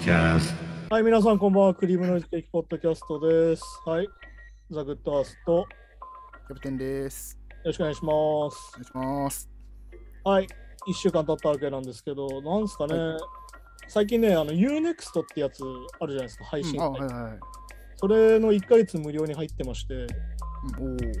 Podcast. はい、皆さん、こんばんは。クリームノイズケーキポッドキャストです。はい、ザ・グッドアースト、よキャプテンです。ろしくお願いします。お願いします。はい、1週間経ったわけなんですけど、なんですかね、最近ね、あの UNEXT ってやつあるじゃないですか、配信、うん、あ、はいはいはい。それの1ヶ月無料に入ってまして、うん、おー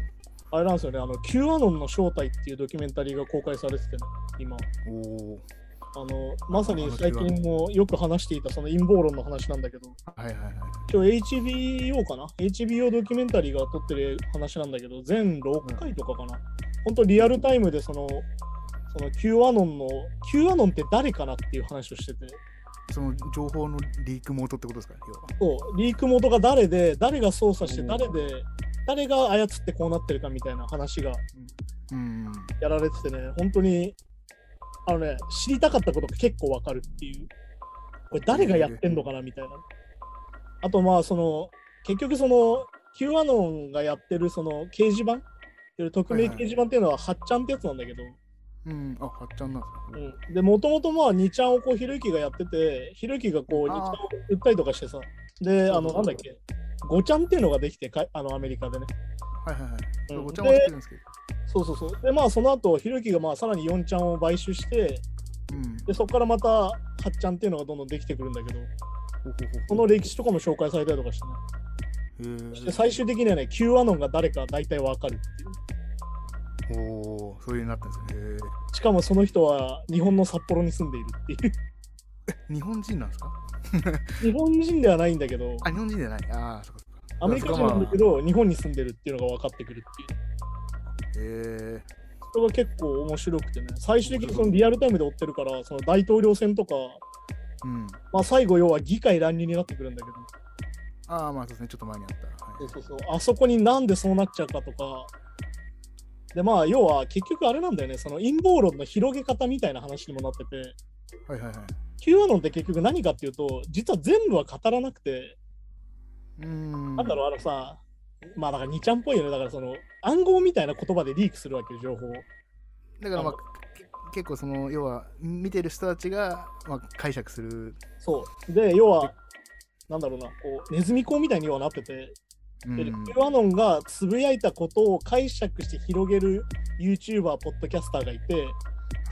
あれなんですよね、あの Q アノンの正体っていうドキュメンタリーが公開されててね、今。おーあのまさに最近もよく話していたその陰謀論の話なんだけど、はいはいはい。今日 HBO かな ?HBO ドキュメンタリーが撮ってる話なんだけど、全6回とかかな、本当リアルタイムでその、その Q アノンの、Q アノンって誰かなっていう話をしてて、その情報のリーク元ってことですか？要は。そう、リーク元が誰で、誰が操作して、うん誰で、誰が操ってこうなってるかみたいな話がうん。やられててね、本当に、あのね、知りたかったことが結構わかるっていう。これ誰がやってんのかなみたいな。あとまあ、その、結局その、Q アノンがやってるその掲示板？匿名掲示板っていうのは、はっちゃんってやつなんだけど、うん。あ、はっちゃんなんですね。うん、で、もともとまあ、2ちゃんをこう、ひろゆきがやってて、ひろゆきがこう、2ちゃんを売ったりとかしてさ、で、あの、なんだっけ、5ちゃんっていうのができてか、あの、アメリカでね。はいはいはい。うんお茶も知ってるんですけど。そうそうそう。で、まあ、その後、ひろゆきがまあ、さらに4ちゃんを買収して、うん。で、そこからまた、はっちゃんっていうのがどんどんできてくるんだけど、ほうほうほうその歴史とかも紹介されたりとかしてね。へそして最終的にはね、Q アノンが誰か大体わかるっていう。え。おお、そういうになってるんですね。しかもその人は日本の札幌に住んでいるっていう。日本人なんですか？日本人ではないんだけど、あ、日本人じゃない。ああ、そっかそっか。アメリカ人なんだけど、日本に住んでるっていうのが分かってくるっていう。へえ。それが結構面白くてね、最終的にそのリアルタイムで追ってるから、その大統領選とか、うん。まあ最後要は議会乱入になってくるんだけど、ああ、まあそうですね。ちょっと前にあった。はいそうそうそう、あそこになんでそうなっちゃうかとか、でまあ要は結局あれなんだよね、その陰謀論の広げ方みたいな話にもなってて、はいはいはい。Q アノンって結局何かっていうと、実は全部は語らなくて、うーん。なんだろう、あのさ、まあだから2ちゃんっぽいよね、だからその暗号みたいな言葉でリークするわけよ、情報を。だからまあ、け結構その、要は、見てる人たちが、まあ、解釈する。そう。で、要は、なんだろうな、こう、ネズミ講みたいにはなってて、でうん。Q アノンがつぶやいたことを解釈して広げる YouTuber、ポッドキャスターがいて、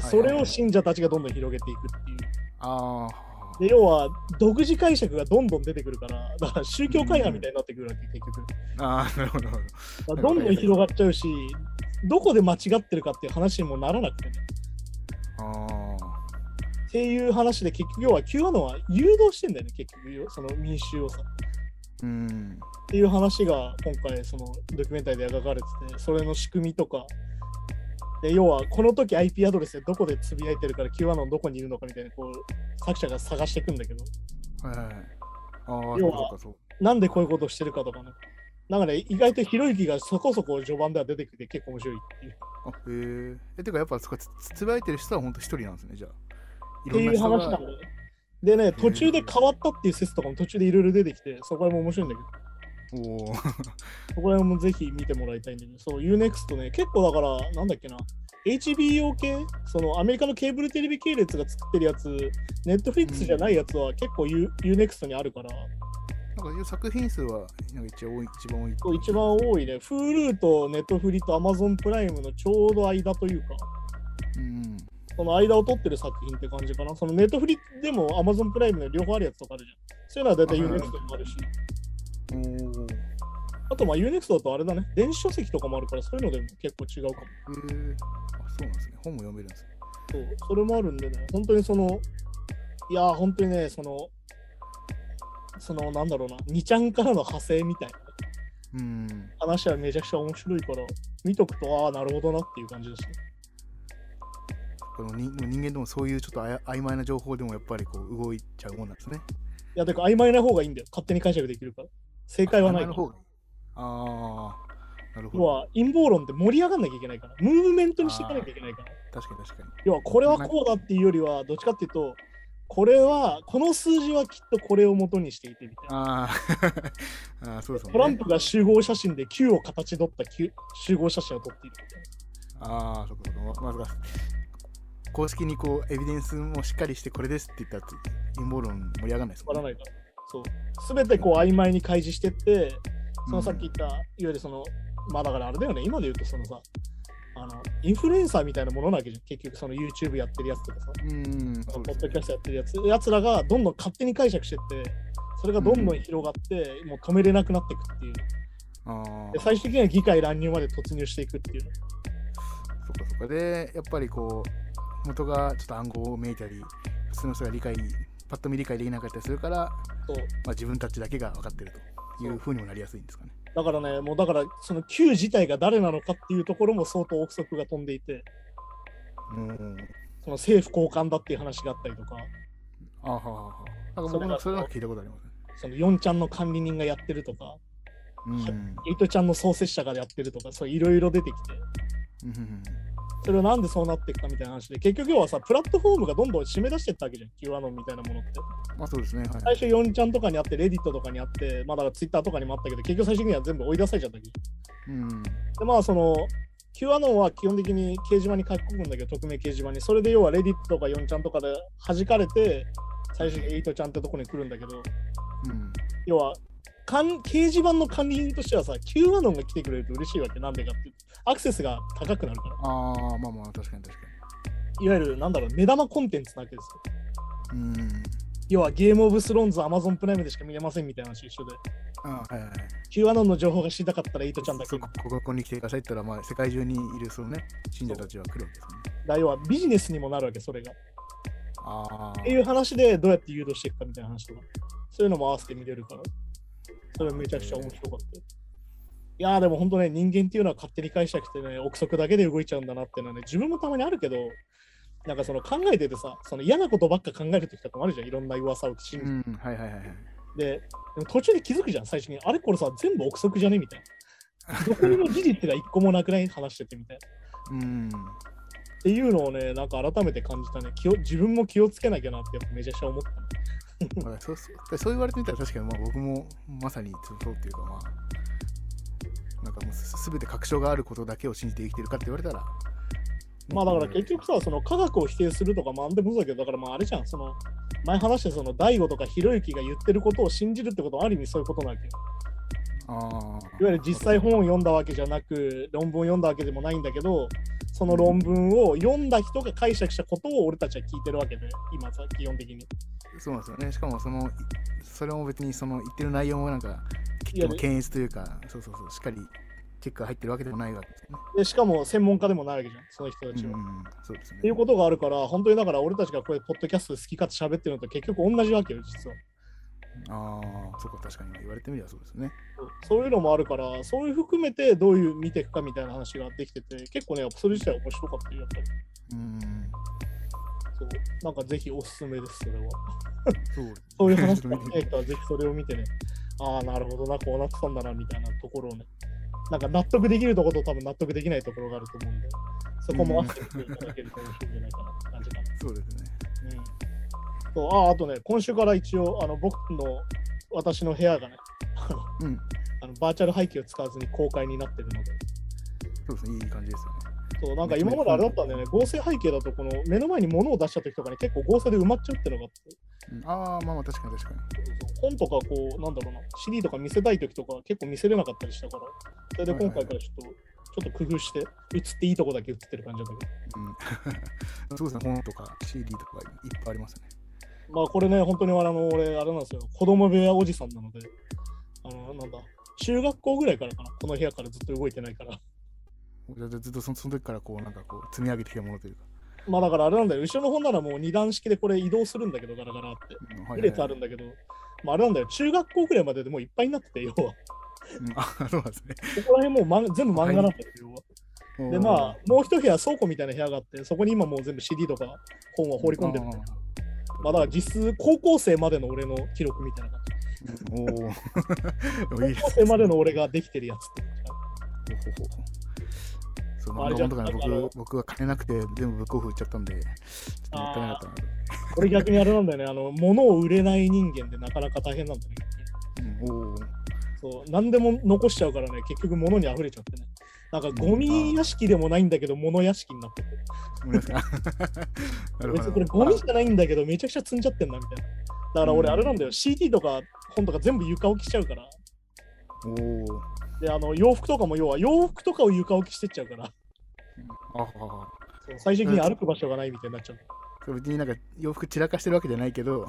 それを信者たちがどんどん広げていくっていう。ああ。で、要は、独自解釈がどんどん出てくるから、だから宗教会話みたいになってくるわけ、結局。ああ、なるほど。どんどん広がっちゃうし、どこで間違ってるかっていう話にもならなくてね。あっていう話で、結局、要は Q アノンは誘導してんだよね、結局、その民衆をさ。あ。うん。っていう話が今回そのドキュメンタリーで描かれててそれの仕組みとかで要はこの時 IP アドレスでどこでつぶやいてるから Q アノンどこにいるのかみたいなこう作者が探していくんだけど。はいはい。はい。ああ、要はなんでこういうことをしてるかとかね。なんかね意外とひろゆきがそこそこ序盤では出てきて結構面白いっていう。あへえ。え、てかやっぱつつぶやいてる人は本当一人なんですね、じゃあ。っていう話なんだよね。でね途中で変わったっていう説とかも途中でいろいろ出てきてそこら辺も面白いんだけどおお。そこら辺もぜひ見てもらいたいんだけど、そう、UNEXT ね、結構だから、なんだっけな、HBO 系、そのアメリカのケーブルテレビ系列が作ってるやつ、Netflix じゃないやつは結構 U- UNEXT にあるから、なんか作品数は一応多い一番多い。一番多いね、Hulu と Netflix と Amazon プライムのちょうど間というか、うん。その間を取ってる作品って感じかな。その Netflix でも Amazon プライムの両方あるやつとかあるじゃん。そういうのは大体 UNEXT にもあるし、おお。あとまあ UNEXT だとあれだね、電子書籍とかもあるから、そういうのでも結構違うかも。へえ。あ、そうなんですね。本も読めるんですね。そう、それもあるんでね、本当にその、いやー、本当にね、その、その、なんだろうな、2ちゃんからの派生みたいなうん。話はめちゃくちゃ面白いから、見とくと、ああ、なるほどなっていう感じですね。この人人間でもそういうちょっとあや曖昧な情報でもやっぱりこう動いちゃうもんなんですね。いや、てか、曖昧な方がいいんだよ。勝手に解釈できるから。正解はないから。ああ。なるほど。要は、陰謀論って盛り上がんなきゃいけないから、ムーブメントにしていかなきゃいけないから。確かに確かに。要は、これはこうだっていうよりは、どっちかっていうと、これは、この数字はきっとこれを元にしていてみたいな。あー あー、そうですね。トランプが集合写真で Q を形取った集合写真を撮っているみたいな。ああ、そこそこ。まずは、公式にこうエビデンスもしっかりしてこれですって言ったら陰謀論盛り上がらないですもんね。わからないから。そう。すべてこう曖昧に開示してって、そのさっき言った、いわゆるその、まあだからあれだよね、今で言うとそのさ、あの、インフルエンサーみたいなものなわけじゃん。結局その YouTube やってるやつとかさ、うん、ポッドキャストやってるやつ、やつらがどんどん勝手に解釈してって、それがどんどん広がって、もう止めれなくなっていくっていう。ああで、最終的には議会乱入まで突入していくっていう。そっかそっか。で、やっぱりこう、元がちょっと暗号をめいたり、普通の人が理解、パッと見理解できなかったりするから。まあ、自分たちだけが分かってるというふうにもなりやすいんですかね。だからね、もうだから、その Q 自体が誰なのかっていうところも相当憶測が飛んでいて、うん。その政府高官だっていう話があったりとか、あははは。なんか僕もそれなんか聞いたことありますね。その4ちゃんの管理人がやってるとか、うん。8ちゃんの創設者がやってるとか、そういろいろ出てきて、うんうんそれをなんでそうなっていくかみたいな話で、結局要はさ、プラットフォームがどんどん締め出していったわけじゃん、Q アノンみたいなものって。まあそうですね。はい。最初4ちゃんとかにあって、レディットとかにあって、まあだから Twitter とかにもあったけど、結局最終的には全部追い出されちゃったわけじゃんうん。で、まあその、Q アノンは基本的に掲示板に書き込むんだけど、匿名掲示板に。それで要はレディットとか4ちゃんとかで弾かれて、最終的に8ちゃんってとこに来るんだけど、うん。要は、かん掲示板の管理人としてはさ、Q アノンが来てくれると嬉しいわけ。なんでかってアクセスが高くなるから。ああ、まあまあ、確かに確かいわゆる、なんだろう、目玉コンテンツなわけですよ。に。うん。要は、ゲームオブスローンズ、アマゾンプライムでしか見れませんみたいな話一緒で。あはいはいはい。Q アノンの情報が知りたかったら、8ちゃんだけそ。こここに来てくださいって言ったら、まあ、世界中にいるそのね、信者たちは来るわけですよね。だ要は、ビジネスにもなるわけ、それが。ああ。っていう話で、どうやって誘導していくかみたいな話とか。そういうのも合わせて見れるから。それめちゃくちゃ面白かったよ。いやーでも本当ね、人間っていうのは勝手に解釈してね、憶測だけで動いちゃうんだなっていうのはね、自分もたまにあるけど、なんかその考えててさ、その嫌なことばっか考えるときとかもあるじゃん、いろんな噂を信じて。うん、はいはいはいはい。で、でも途中で気づくじゃん、最初に。あれこれさ、全部憶測じゃねみたいな。どこにも事実が一個もなくない話しててみたいな。うん。っていうのをね、なんか改めて感じたね。気を自分も気をつけなきゃなってやっぱめちゃくちゃ思ったね。まあ、そうそうそう言われてみたら確かにまあ僕もまさにそうっていうかまあなんかもうすすべて確証があることだけを信じて生きてるかって言われたら、まあだから結局さ、その科学を否定するとか、まあなんでもそうだけど、だからまああれじゃん、その前話したその大悟とかひろゆきが言ってることを信じるってことはある意味そういうことなわけよ。あいわゆる実際本を読んだわけじゃなく、論文を読んだわけでもないんだけど、その論文を読んだ人が解釈したことを俺たちは聞いてるわけで、今さ、基本的に。あそうなんですよねしかもそのいそれも別にその言ってる内容もなんか結構検閲というかそうそうそうしっかりチェックが入ってるわけでもないわけですよねでしかも専門家でもないわけじゃん、その人たちは。うんうんそうですねっていうことがあるから、本当にだから俺たちがこういうポッドキャストで好き勝手喋ってるのと結局同じわけよ、実は。ああそうか確かに言われてみればそうですねそういうのもあるから、そういう含めてどういう見ていくかみたいな話ができてて、結構ね、やっぱそれ自体面白かったよ、やっぱり。うんそう。なんかぜひおすすめです、それは。そうそういう話が見たい人はぜひそれを見てね、ああ、なるほどな、こうなってたんだな、みたいなところをね、なんか納得できるところと多分納得できないところがあると思うんで、そこも合わせていただけると面白いんじゃないかなって感じかな。そうですねうん。そう。ああ、あとね、今週から一応、あの僕の私の部屋がね、あのうん。あのバーチャル背景を使わずに公開になってるので、そうですね。いい感じですよね。そうなんか今まであれだったんだよね、合成背景だと、この目の前に物を出した時とかに結構合成で埋まっちゃうっていうのがあって、うん。ああまあまあ確かに確かに。本とかこう、なんだろうな、CD とか見せたい時とか結構見せれなかったりしたから、それで今回からちょっと、ちょっと工夫して、映っていいとこだけ映ってる感じだけうん。そうですね。本とか CD とかいっぱいありますね。ど、まあこれね、本当にあの俺、あれなんですよ、子供部屋おじさんなので、あの、なんだ、中学校ぐらいからかな、この部屋からずっと動いてないから。じゃあずっとそのその時からこうなんかこう積み上げてきたものというか、まあだからあれなんだよ、後ろの方ならもう二段式でこれ移動するんだけど、ガラガラって。うんはいはい2列あるんだけど、まあ、あれなんだよ、中学校ぐらいまででもういっぱいになってて、要は。うん。あそうですね。ここら辺もう、ま、全部漫画なんだよ、要は。で、まあ、もう一部屋倉庫みたいな部屋があって、そこに今もう全部 CD とか本を放り込んでるんだよ。まあだから実質、高校生までの俺の記録みたいな感じ。おお高校す生までの俺ができてるやつって感じ。そうあれじゃ漫画本とかね僕僕は金なくて全部ブックオフ売っちゃったんでちょっともったいなかったな と俺逆にあれなんだよね、あの、物を売れない人間でなかなか大変なんだね。うんおおそう、何でも残しちゃうからね、結局物に溢れちゃってね。なんかゴミ屋敷でもないんだけど、物屋敷になってて。別にこれゴミじゃないんだけど、めちゃくちゃ積んじゃってんなみたいな。だから俺、うんあれなんだよ、CD とか本とか全部床置きしちゃうから。おおで、あの洋服とかも要は洋服とかを床置きしてっちゃうから、最終的に歩く場所がないみたいになっちゃう。別になんか洋服散らかしてるわけじゃないけど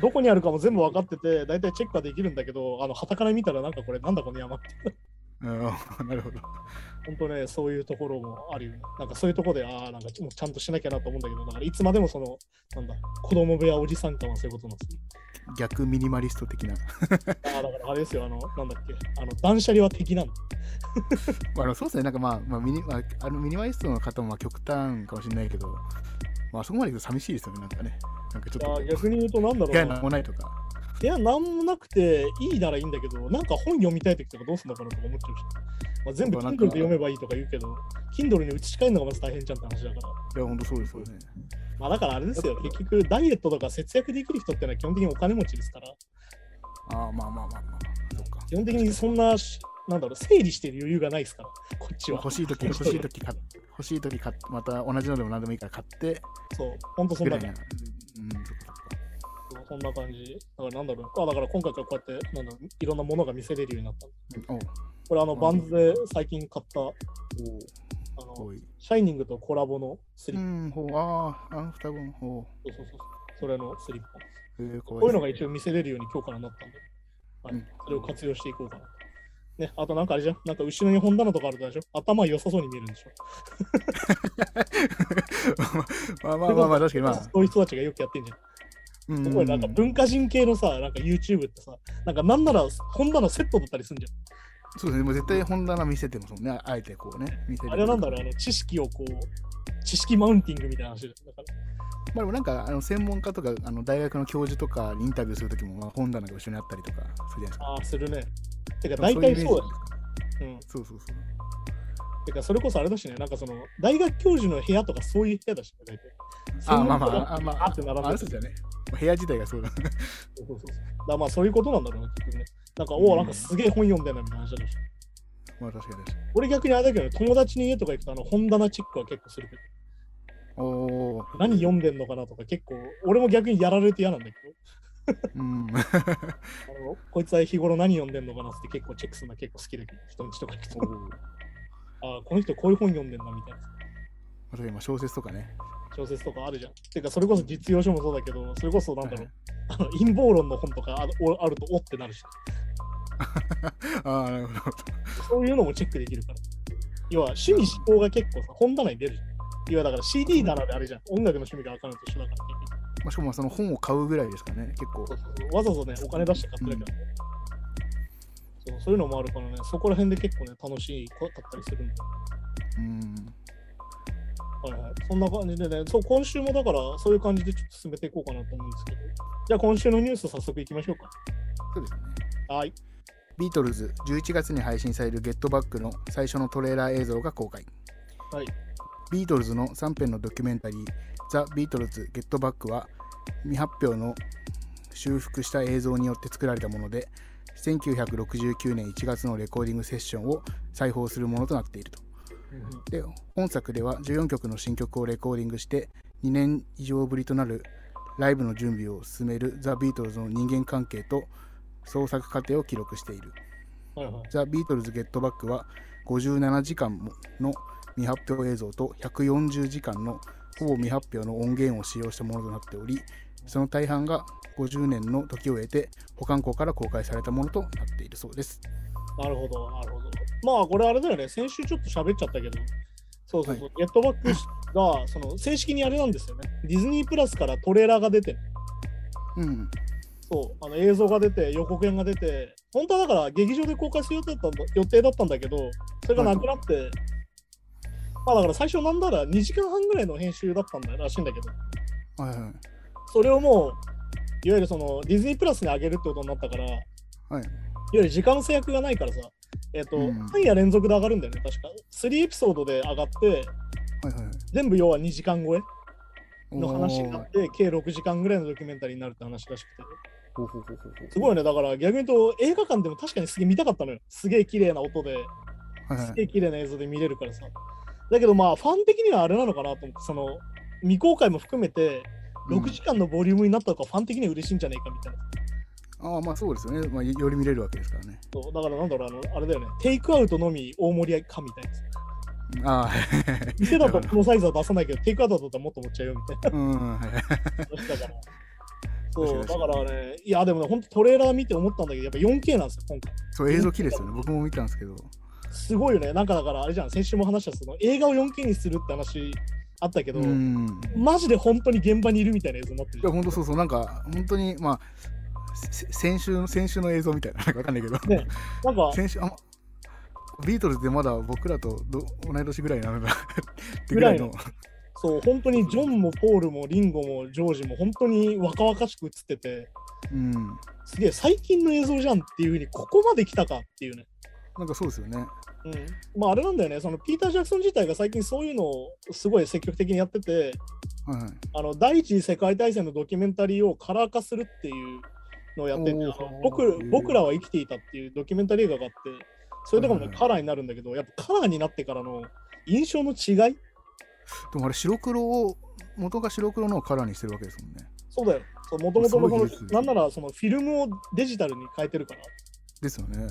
どこにあるかも全部分かってて、大体チェックはできるんだけど、あの、旗から見たらなんかこれなんだこの山って。うん なるほど本当ね、そういうところもあるよね。なんかそういうところで、ああ、なんかもうちゃんとしなきゃなと思うんだけど、だからいつまでもその、なんだ、子供部屋おじさん感はそういうことなんですよ。逆ミニマリスト的な ああ、だからあれですよ、あの、なんだっけ、あの、断捨離は敵なんだ。まあそうですねなんかまあ、まあミニまあ、あのミニマリストの方もまあ極端かもしれないけどまあそこまで言うと寂しいですよねなんかね。なんかちょっと。逆に言うと、なんだろ部屋うな。なんもないとか。いや、なんもなくていいならいいんだけど、なんか本読みたいときとかどうすんのかなとか思っちゃうし。まあ、全部 Kindle かで読めばいいとか言うけど、Kindle に打ち替えるのがまず大変じゃんって話だから。いや本当そうですよね。まあだからあれですよ、結局ダイエットとか節約できる人ってのは基本的にお金持ちですから、ああまあまあまあまあそっか。基本的にそんなし、なんだろう、整理してる余裕がないですから、こっちは。欲しい時 欲しい時買っ欲しい時買っまた同じのでも何でもいいから買ってそう、ほんとそんなな感じ。うんそんな感じ。だからなんだろう。あだから今回からこうやって、なんだろう、いろんなものが見せれるようになった。うんおこれあの、バンズで最近買った、あの、シャイニングとコラボのスリうッパ。んほうあああ双子のほそうそうそうそう。それのスリッパ。うえー、ここういうのが一応見せれるように今日からなったんで、はいうんそれを活用していこうかなと。ね、あとなんかあれじゃん、なんか後ろに本棚とかあるでしょ頭良さそうに見えるんでしょ。まあまあまあまあ確かにまあ。そういう人たちがよくやってんじゃん。うんすごいなんか文化人系のさ、なんか YouTube ってさ、なんかなんなら本棚セットだったりするんじそうですね。もう絶対本棚見せてもそのね。あえてこうね見せあれなんだろう、あの知識をこう、知識マウンティングみたいな話だから。まあでもなんかあの専門家とかあの大学の教授とかにインタビューするときもまあ本棚が後ろにあったりとかするじゃないですかああ、するね。てか大体そうだいイメージなんですか？うん。そうそうそうてかそれこそあれだしね、なんかその大学教授の部屋とかそういう部屋だしね、大体。あまあまああまああって並んでるあそうじゃね部屋自体がそうだそうそうそうそう。だまあそういうことなんだろうね、結局ね。なんか、おお、なんかすげえ本読んでんなみたいな話だし。まあ確かに確か俺逆にあれだけど、ね、友達に家とか行くとあの本棚チェックは結構するけど、におお何読んでんのかなとか結構、俺も逆にやられて嫌なんだけど、うん。あのこいつは日頃何読んでんのかなって結構チェックするのは結構好きだけど、人の家とか行くと、あーこの人こういう本読んでんなみたいな。まあ小説とかね。小説とかあるじゃん。てか、それこそ実用書もそうだけど、それこそなんだろはい、うあの陰謀論の本とかあるおあるとおってなるし、ああなるほどそういうのもチェックできるから。要は趣味思考が結構さ、本棚に出るじゃん。要はだから CD 棚であれじゃん。音楽の趣味が分かるのと一緒だから結局。まあ、しかもまあその本を買うぐらいですかね結構そうそうそうわざわざね、お金出して買ってるからね、そう。そういうのもあるからね、そこら辺で結構ね、楽しいかったりするんだよ。うんはいはい。そんな感じでね、そう、今週もだから、そういう感じでちょっと進めていこうかなと思うんですけど。じゃあ今週のニュース早速いきましょうか。そうですねはい。ビートルズ11月に配信されるゲットバックの最初のトレーラー映像が公開。はい。ビートルズの3編のドキュメンタリー「ザ・ビートルズ・ゲットバック」は未発表の修復した映像によって作られたもので1969年1月のレコーディングセッションを再放するものとなっていると。で本作では14曲の新曲をレコーディングして2年以上ぶりとなるライブの準備を進めるザ・ビートルズの人間関係と創作過程を記録している。はいはい。ザ・ビートルズ・ゲットバックは57時間の未発表映像と140時間のほぼ未発表の音源を使用したものとなっておりその大半が50年の時を経て保管庫から公開されたものとなっているそうです。なるほど、なるほど。まあ、これあれだよね、先週ちょっと喋っちゃったけど、そうそうそう、ゲットバックが、その、正式にあれなんですよね。ディズニープラスからトレーラーが出て、うんそう、あの映像が出て、予告編が出て、本当はだから劇場で公開する予定だったんだ予定だったんだけど、それがなくなって、まあだから最初なんだら2時間半ぐらいの編集だったんだらしいんだけど、はいはい。それをもう、いわゆるそのディズニープラスに上げるってことになったから、い。わはいゆる時間制約がないからさ、えっ、と、うん。半夜連続で上がるんだよね、確か。3エピソードで上がって、はいはい全部要は2時間超えおの話になーって、計6時間ぐらいのドキュメンタリーになるって話らしくて。すごいよね。だから逆に言うと映画館でも確かにすげえ見たかったのよ。すげえ綺麗な音で、すげえ綺麗な映像で見れるからさ。だけどまあファン的にはあれなのかなと思って、その未公開も含めてうん6時間のボリュームになったのがファン的には嬉しいんじゃないかみたいな。ああまあそうですよね、まあ、より見れるわけですからねそうだからなんだろうあの、あれだよね。テイクアウトのみ大盛りかみたいなさ。ああ店だと このサイズは出さないけど、テイクアウトだったらもっと持っちゃうよみたいなうんはい話だから。そう、だ確からね、いやでもね、ほんとトレーラー見て思ったんだけど、やっぱ 4K なんですよ、今回。そう映像綺麗ですよね。僕も見たんですけど。すごいよね。なんかだからあれじゃん、先週も話したその映画を 4K にするって話あったけど、うん。マジで本当に現場にいるみたいな映像になってるいや、本当そうそう、なんか、本当に、まあ、せ先週の、先週の映像みたいな、なんかわかんないけど、ね。なんか、先週、あビートルズでまだ僕らとど同い年ぐらいなのだってぐらいの、そう、本当にジョンもポールもリンゴもジョージも本当に若々しく映ってて、うん、すげえ最近の映像じゃんっていうふうにここまで来たかっていうね。なんかそうですよね。うん、まああれなんだよね、そのピーター・ジャクソン自体が最近そういうのをすごい積極的にやってて、はいはい。あの第一次世界大戦のドキュメンタリーをカラー化するっていうのをやってて、僕僕らは生きていたっていうドキュメンタリー映画があって、それとかもねカラーになるんだけど、やっぱカラーになってからの印象の違いでもあれ、白黒を、元が白黒のをカラーにしてるわけですもんね。そうだよ。もともとのこのなんならそのフィルムをデジタルに変えてるから。ですよね。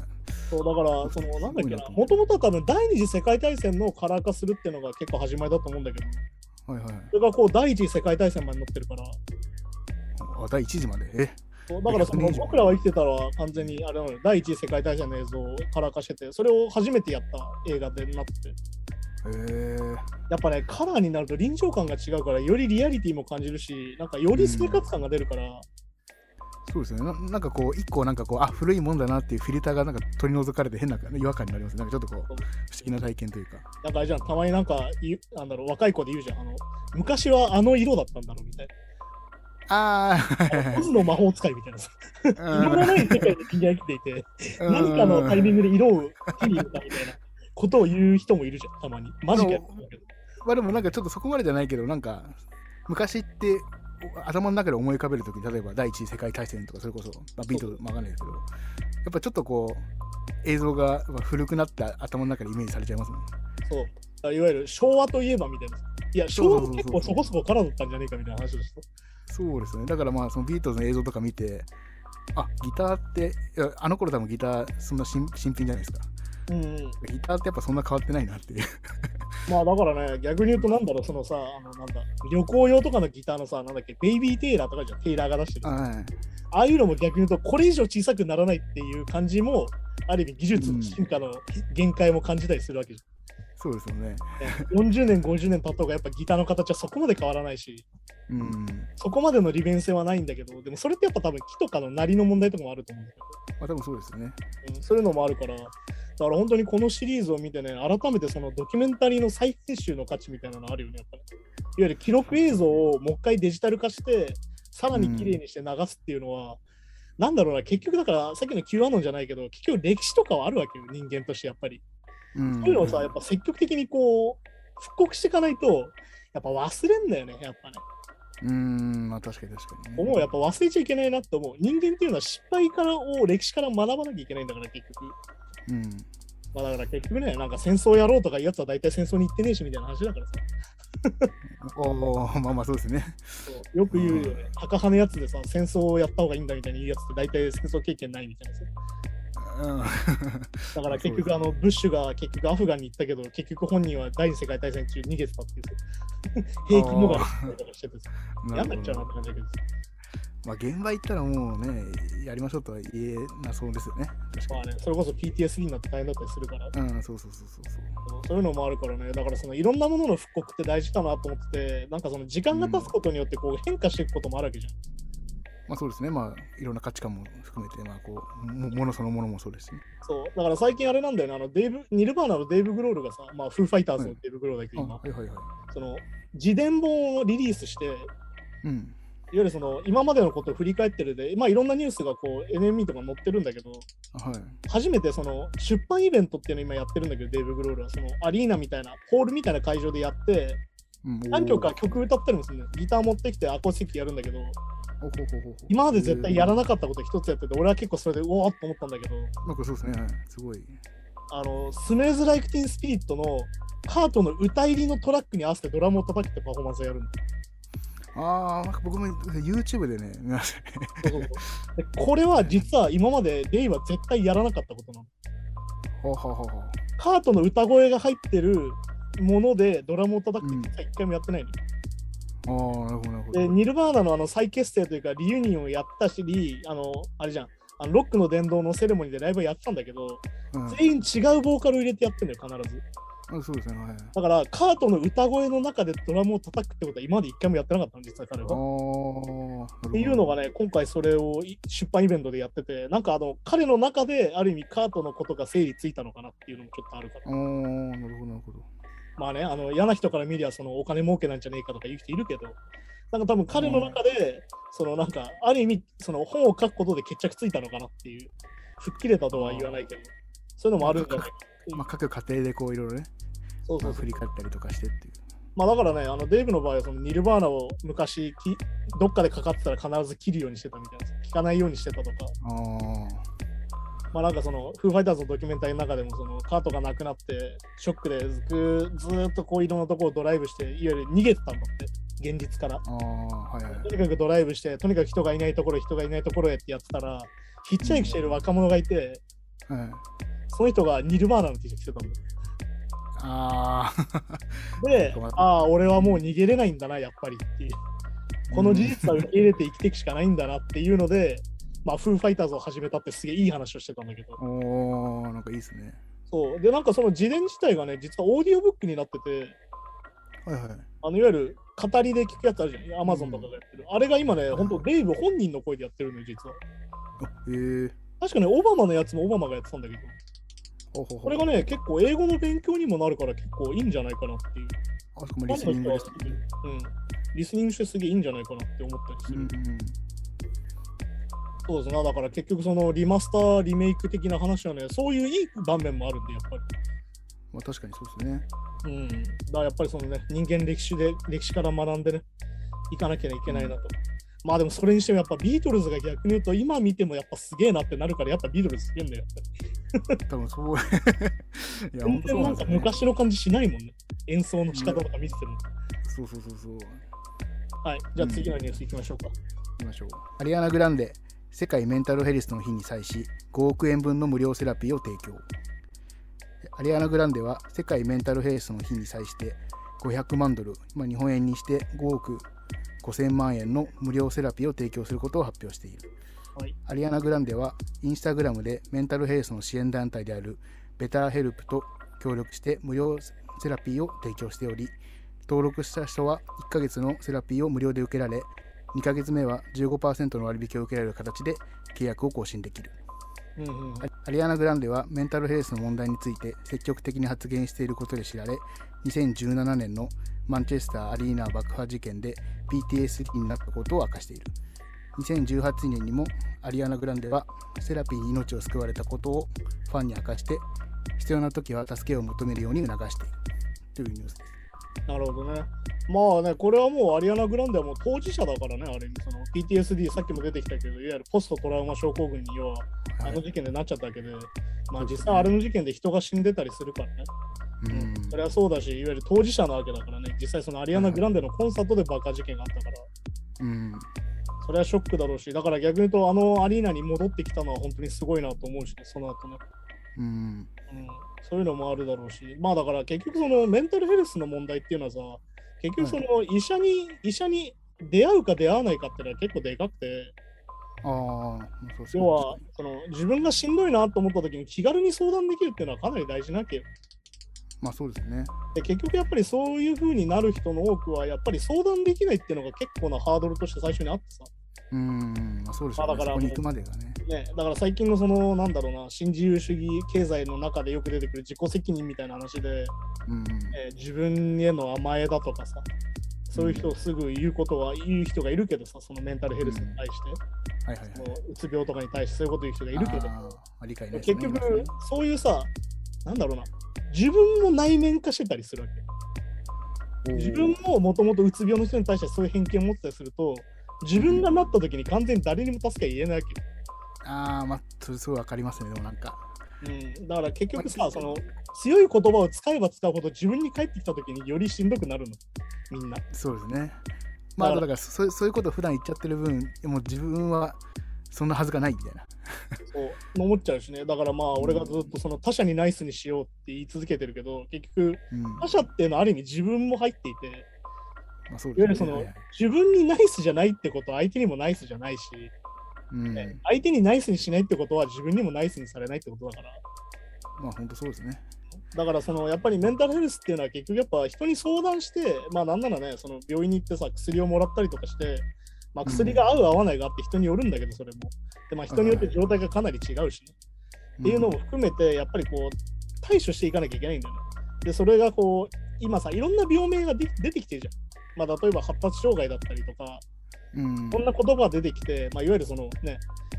そうだから、そのなんだっけなもうともとは多分第二次世界大戦のカラー化するっていうのが結構始まりだと思うんだけど、はいはい。それがこう第一次世界大戦まで乗ってるから、あ、第1次まで？え？だからその100年以上僕らは生きてたら完全にあれなのよ第一次世界大戦の映像をカラー化してて、それを初めてやった映画でなってやっぱね、カラーになると臨場感が違うから、よりリアリティも感じるし、なんかより生活感が出るから、そうですよねな。なんかこう、一個なんかこう、あ、古いもんだなっていうフィルターがなんか取り除かれて変な違和感になりますね。なんかちょっとこう、不思議な体験というか。なんかあれじゃん、たまになんかなんだろう、若い子で言うじゃん、あの昔はあの色だったんだろうみたいあな。オズの魔法使いみたいなさ、あ、色のない世界で人間が生きていて、うん何かのタイミングで色を手に入れたみたいなことを言う人もいるじゃん、たまに。マジかよ。まあでもなんかちょっとそこまでじゃないけど、なんか昔ってお頭の中で思い浮かべるとき、例えば第一次世界大戦とか、それこそ、まあ、ビートルズ、わかんないですけど、やっぱちょっとこう、映像がまあ古くなった頭の中でイメージされちゃいますもん。そう。いわゆる昭和といえばみたいな。いや、昭和も結構そこそこカラーだったんじゃねえかみたいな話でしそうですね。だからまあ、そのビートルズの映像とか見て、あギターって、あの頃多分ギター、そんな新新品じゃないですか。ょ。うん、うん。ギターってやっぱそんな変わってないなっていう。まあだからね、逆に言うとなんだろう、そのさ、あのなんだ、旅行用とかのギターのさ、なんだっけ、ベイビーテイラーとかじゃん、テイラーが出してる。あはいあいうのも逆に言うと、これ以上小さくならないっていう感じも、ある意味技術の進化の限界も感じたりするわけじそうですよね。ゃん。40年、50年経った方がやっぱギターの形はそこまで変わらないし、うん。そこまでの利便性はないんだけど、でもそれってやっぱ多分木とかの鳴りの問題とかもあると思うんだけど。まあ多分そうですよね。うんそういうのもあるから、だから本当にこのシリーズを見てね、改めてそのドキュメンタリーの再編集の価値みたいなのあるよね、やっぱり。いわゆる記録映像をもう一回デジタル化して、さらに綺麗にして流すっていうのは、なんだろうな、結局だから、さっきの Q アノンじゃないけど、結局歴史とかはあるわけよ、人間としてやっぱり。うん。そういうのをさ、やっぱ積極的にこう、復刻していかないと、やっぱ忘れんだよね、やっぱね。うん、まあ確かに確かに、ね。思う、やっぱ忘れちゃいけないなって思う。人間っていうのは失敗からを歴史から学ばなきゃいけないんだから、結局。うん。まあだから結局ね、なんか戦争やろうとかいうやつは大体戦争に行ってねえしみたいな話だからさ。おおまあまあそうですね。そうよく言うよね。赤羽のやつでさ、戦争をやった方がいいんだみたいに言うやつって大体戦争経験ないみたいなさ。うん。だから 結局あのブッシュが結局アフガンに行ったけど、結局本人は第二次世界大戦中逃げてたっていうさ。兵器逃れとかしててさ。嫌になっちゃうなって感じだけどさ。まあ現場行ったらもうね、やりましょうとは言えなそうですよね。まあね、それこそ PTSD になって大変だったりするから。うん、そうそうそうそうそう。そういうのもあるからね、だからそのいろんなものの復刻って大事だなと思ってて、なんかその時間が経つことによってこう変化していくこともあるわけじゃん。まあそうですね。まあいろんな価値観も含めて、まあこう、もものそのものもそうですしね。そう、だから最近あれなんだよね、あのデイブ、ニルバーナのデイブ・グロールがさ、まあ、フーファイターズのデイブ・グロールだけど、今、あはいはいはい。その自伝本をリリースして、いわうん。ゆるその今までのことを振り返ってるで、まあいろんなニュースがこう NME とか載ってるんだけど、はい。初めてその出版イベントっていうのを今やってるんだけど、デイブ・グロールはそのアリーナみたいな、ホールみたいな会場でやって、うん何曲か曲歌ったりもするんだよ。ギター持ってきてアコースティックやるんだけど、今まで絶対やらなかったこと一つやってて、俺は結構それでおおっと思ったんだけど、なんかそうですね、はいすごい。あの、スメーズ・ライク・ティン・スピリットのカートの歌入りのトラックに合わせてドラムを叩くってパフォーマンスをやるんだよああ、なんか僕も YouTube でね、見ましたね。そうそうそうでこれは実は今までデイは絶対やらなかったことなの。ほうほうほうほう。カートの歌声が入ってるものでドラムを叩くってうん実は一回もやってないのよ。ああ、なるほど、なるほど。で、ニルバーナのあの再結成というか、リユニオンをやったし、あの、あれじゃん、あのロックの殿堂のセレモニーでライブをやってたんだけど、うん全員違うボーカルを入れてやってんだよ、必ず。あそうですね、はい。だから、カートの歌声の中でドラムを叩くってことは今まで一回もやってなかったの、実は彼あは。あ、っていうのがね。ね、今回それをい出版イベントでやってて、なんかあの、彼の中である意味カートのことが整理ついたのかなっていうのもちょっとあるから。なるほど、なるほど。まあね、あの嫌な人から見りゃそのお金儲けなんじゃねえかとか言う人いるけど、なんか多分彼の中で、そのなんか、ある意味、その本を書くことで決着ついたのかなっていう、吹っ切れたとは言わないけど、そういうのもあるんじゃないか。まあ、各家庭でこういろいろね、まあ、そうそう振。り返ったりとかしてっていう。まあだからね、あのデイブの場合はそのニルバーナを昔き、どっかでかかってたら必ず切るようにしてたみたいな、聞かないようにしてたとか、まあなんかその、フーファイターズのドキュメンタリーの中でも、そのカートがなくなって、ショックでずーずーっとこういろんなところをドライブして、いわゆる逃げてたんだって、現実から。ああ、はいはいはいと。にかくドライブして、とにかく人がいないところ、人がいないところへってやってたら、ヒッチハイクしている若者がいて、はい、その人がニルバーナの T シャツ着てたんだよ。ああ、で ああ、俺はもう逃げれないんだな、やっぱりっていう。この事実は受け入れて生きていくしかないんだなっていうので、まあ、フーファイターズを始めたってすげえいい話をしてたんだけど。おー、なんかいいですね。そう。で、なんかその自伝自体がね、実はオーディオブックになってて、はいはい。あのいわゆる語りで聞くやつあるじゃん。アマゾンとかがやってる。あれが今ね、本当デイブ本人の声でやってるのよ、実は。あえー、確かね、オバマのやつもオバマがやってたんだけど。これがね、結構英語の勉強にもなるから結構いいんじゃないかなっていう。あそこもリスニングうん。リスニングしてすげえいいんじゃないかなって思ったりする。うんうんそうですね。だから結局そのリマスター、リメイク的な話はね、そういういい場面もあるんで、やっぱり。まあ確かにそうですね。うん。だからやっぱりそのね、人間歴史で、歴史から学んでね、いかなきゃいけないなと。まあでもそれにしてもやっぱビートルズが逆に言うと今見てもやっぱすげえなってなるからやっぱビートルズすげえんだよ。多分そう。いや、全本当なんか。昔の感じしないもんね。演奏の仕方とか見てても。そうそうそうそう。はい。じゃあ次のニュースいきましょうか。行きましょう。アリアナ・グランデ、世界メンタルヘルスの日に際し、5億円分の無料セラピーを提供。アリアナ・グランデは世界メンタルヘルスの日に際して500万ドル、まあ、日本円にして5億5000万円の無料セラピーを提供することを発表している。はい。アリアナ・グランデはインスタグラムでメンタルヘルスの支援団体であるベターヘルプと協力して無料セラピーを提供しており登録した人は1ヶ月のセラピーを無料で受けられ2ヶ月目は15%の割引を受けられる形で契約を更新できるうんうんうん。アリアナ・グランデはメンタルヘルスの問題について積極的に発言していることで知られ2017年のマンチェスターアリーナ爆破事件で PTSD になったことを明かしている2018年にもアリアナ・グランデはセラピーに命を救われたことをファンに明かして必要な時は助けを求めるように促している。というニュースです。なるほどね。まあね、これはもうアリアナ・グランデはもう当事者だからね、あれに。その PTSD、さっきも出てきたけど、いわゆるポストトラウマ症候群に要はあはい。の事件でなっちゃったわけで、まあそうですね。実際あれの事件で人が死んでたりするからね。うん。それはそうだし、いわゆる当事者なわけだからね、実際そのアリアナ・グランデのコンサートで爆破事件があったから、うんそれはショックだろうし、だから逆に言うと、あのアリーナに戻ってきたのは本当にすごいなと思うしね、その後ね。うん。うん、そういうのもあるだろうし、まあだから結局そのメンタルヘルスの問題っていうのはさ、結局その医者に、医者に出会うか出会わないかっていうのは結構でかくて、あ要はその自分がしんどいなと思った時に気軽に相談できるっていうのはかなり大事なわけよ。まあそうですね。で結局やっぱりそういう風になる人の多くはやっぱり相談できないっていうのが結構なハードルとして最初にあってさ、うんまあそうですよね。まあだからそこに行くまでがね。ね、だから最近のそのなんだろうな新自由主義経済の中でよく出てくる自己責任みたいな話で、うんえー自分への甘えだとかさそういう人をすぐ言うことは言う人がいるけどさそのメンタルヘルスに対して、はいはいはい。うつ病とかに対してそういうこと言う人がいるけど。あー理解ない結局そういうさなんだろうな自分も内面化してたりするわけ。自分ももともとうつ病の人に対してそういう偏見を持ってたりすると自分がなった時に完全に誰にも助けは言えないわけよ。ああ、まあ、それすごいわかりますね、でもなんか。うん、だから結局さ、その強い言葉を使えば使うほど自分に返ってきた時によりしんどくなるの、みんな。そうですね。まあ、だかだかららそうそういうことを普段言っちゃってる分、もう自分はそんなはずがないみたいな。そう思っちゃうしね。だからまあ俺がずっとその他者にナイスにしようって言い続けてるけど、結局うん。他者っていうのはある意味自分も入っていて、まあ、そういわゆるその自分にナイスじゃないってことは相手にもナイスじゃないし、うん。ね相手にナイスにしないってことは自分にもナイスにされないってことだから。まあ、本当そうですね。だからそのやっぱりメンタルヘルスっていうのは結局やっぱ人に相談して、まあなんならね、その病院に行ってさ、薬をもらったりとかして、まあ薬が合う合わないがあって人によるんだけど、それも。で、まあ人によって状態がかなり違うし、っていうのも含めて、やっぱりこう、対処していかなきゃいけないんだよね。で、それがこう、今さ、いろんな病名がで出てきてるじゃん。まあ例えば発達障害だったりとか、うん。こんな言葉が出てきて、まあ、いわゆるそのね、いわ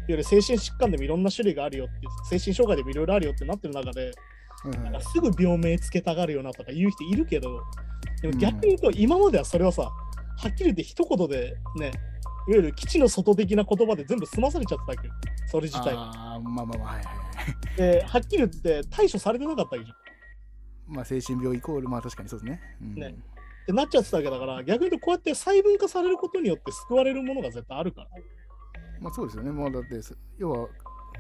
ゆる精神疾患でもいろんな種類があるよって、精神障害でもいろいろあるよってなってる中で、はいはいなんかすぐ病名つけたがるよなとか言う人いるけど、でも逆に言うと、今まではそれはさ、はっきり言って一言でね、いわゆる基地の外的な言葉で全部済まされちゃってたわけよ、それ自体は。ああ、まあまあまあ、はいはいはい。で、はっきり言って対処されてなかったわけじゃん。まあ、精神病イコール、まあ確かにそうですね。うん、ねってなっちゃってたわけだから、逆に言うとこうやって細分化されることによって救われるものが絶対あるから。まあそうですよね。まあだって、そ要は、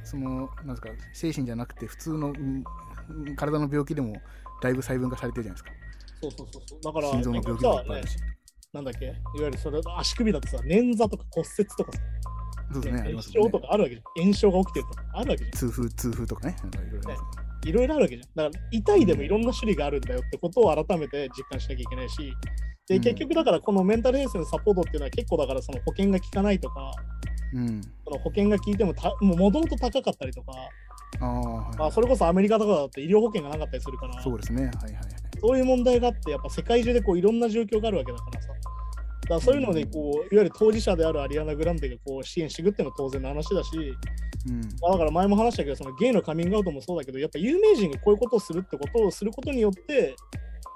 その、なんですか、精神じゃなくて、普通の、うん体の病気でも、だいぶ細分化されてるじゃないですそうそうそうそう。だから、か。心臓の病気結局さねもいっぱいあるし。なんだっけいわゆるそれ足首だってさ、捻挫とか骨折とかさ、そうですね、あり炎症と。かあるわけじゃん。炎症が起きてるとかあるわけじ痛風、痛風とかね。なんかいろいねゃん。いろいろあるわけじゃん。だから痛いでもいろんな種類があるんだよってことを改めて実感しなきゃいけないし、で、うん結局だからこのメンタルヘルスのサポートっていうのは結構だからその保険が効かないとか、うん。その保険が効いてもたもともと高かったりとか、ああ、はいまあ、それこそアメリカとかだって医療保険がなかったりするから、そうですね。はいはいはい。そういう問題があって、やっぱ世界中でこういろんな状況があるわけだからさ。だからそういうのでこう、いわゆる当事者であるアリアナ・グランデがこう支援していくっていうのは当然の話だし、うん。まあ、だから前も話したけど、そのゲイのカミングアウトもそうだけど、やっぱ有名人がこういうことをするってことをすることによって、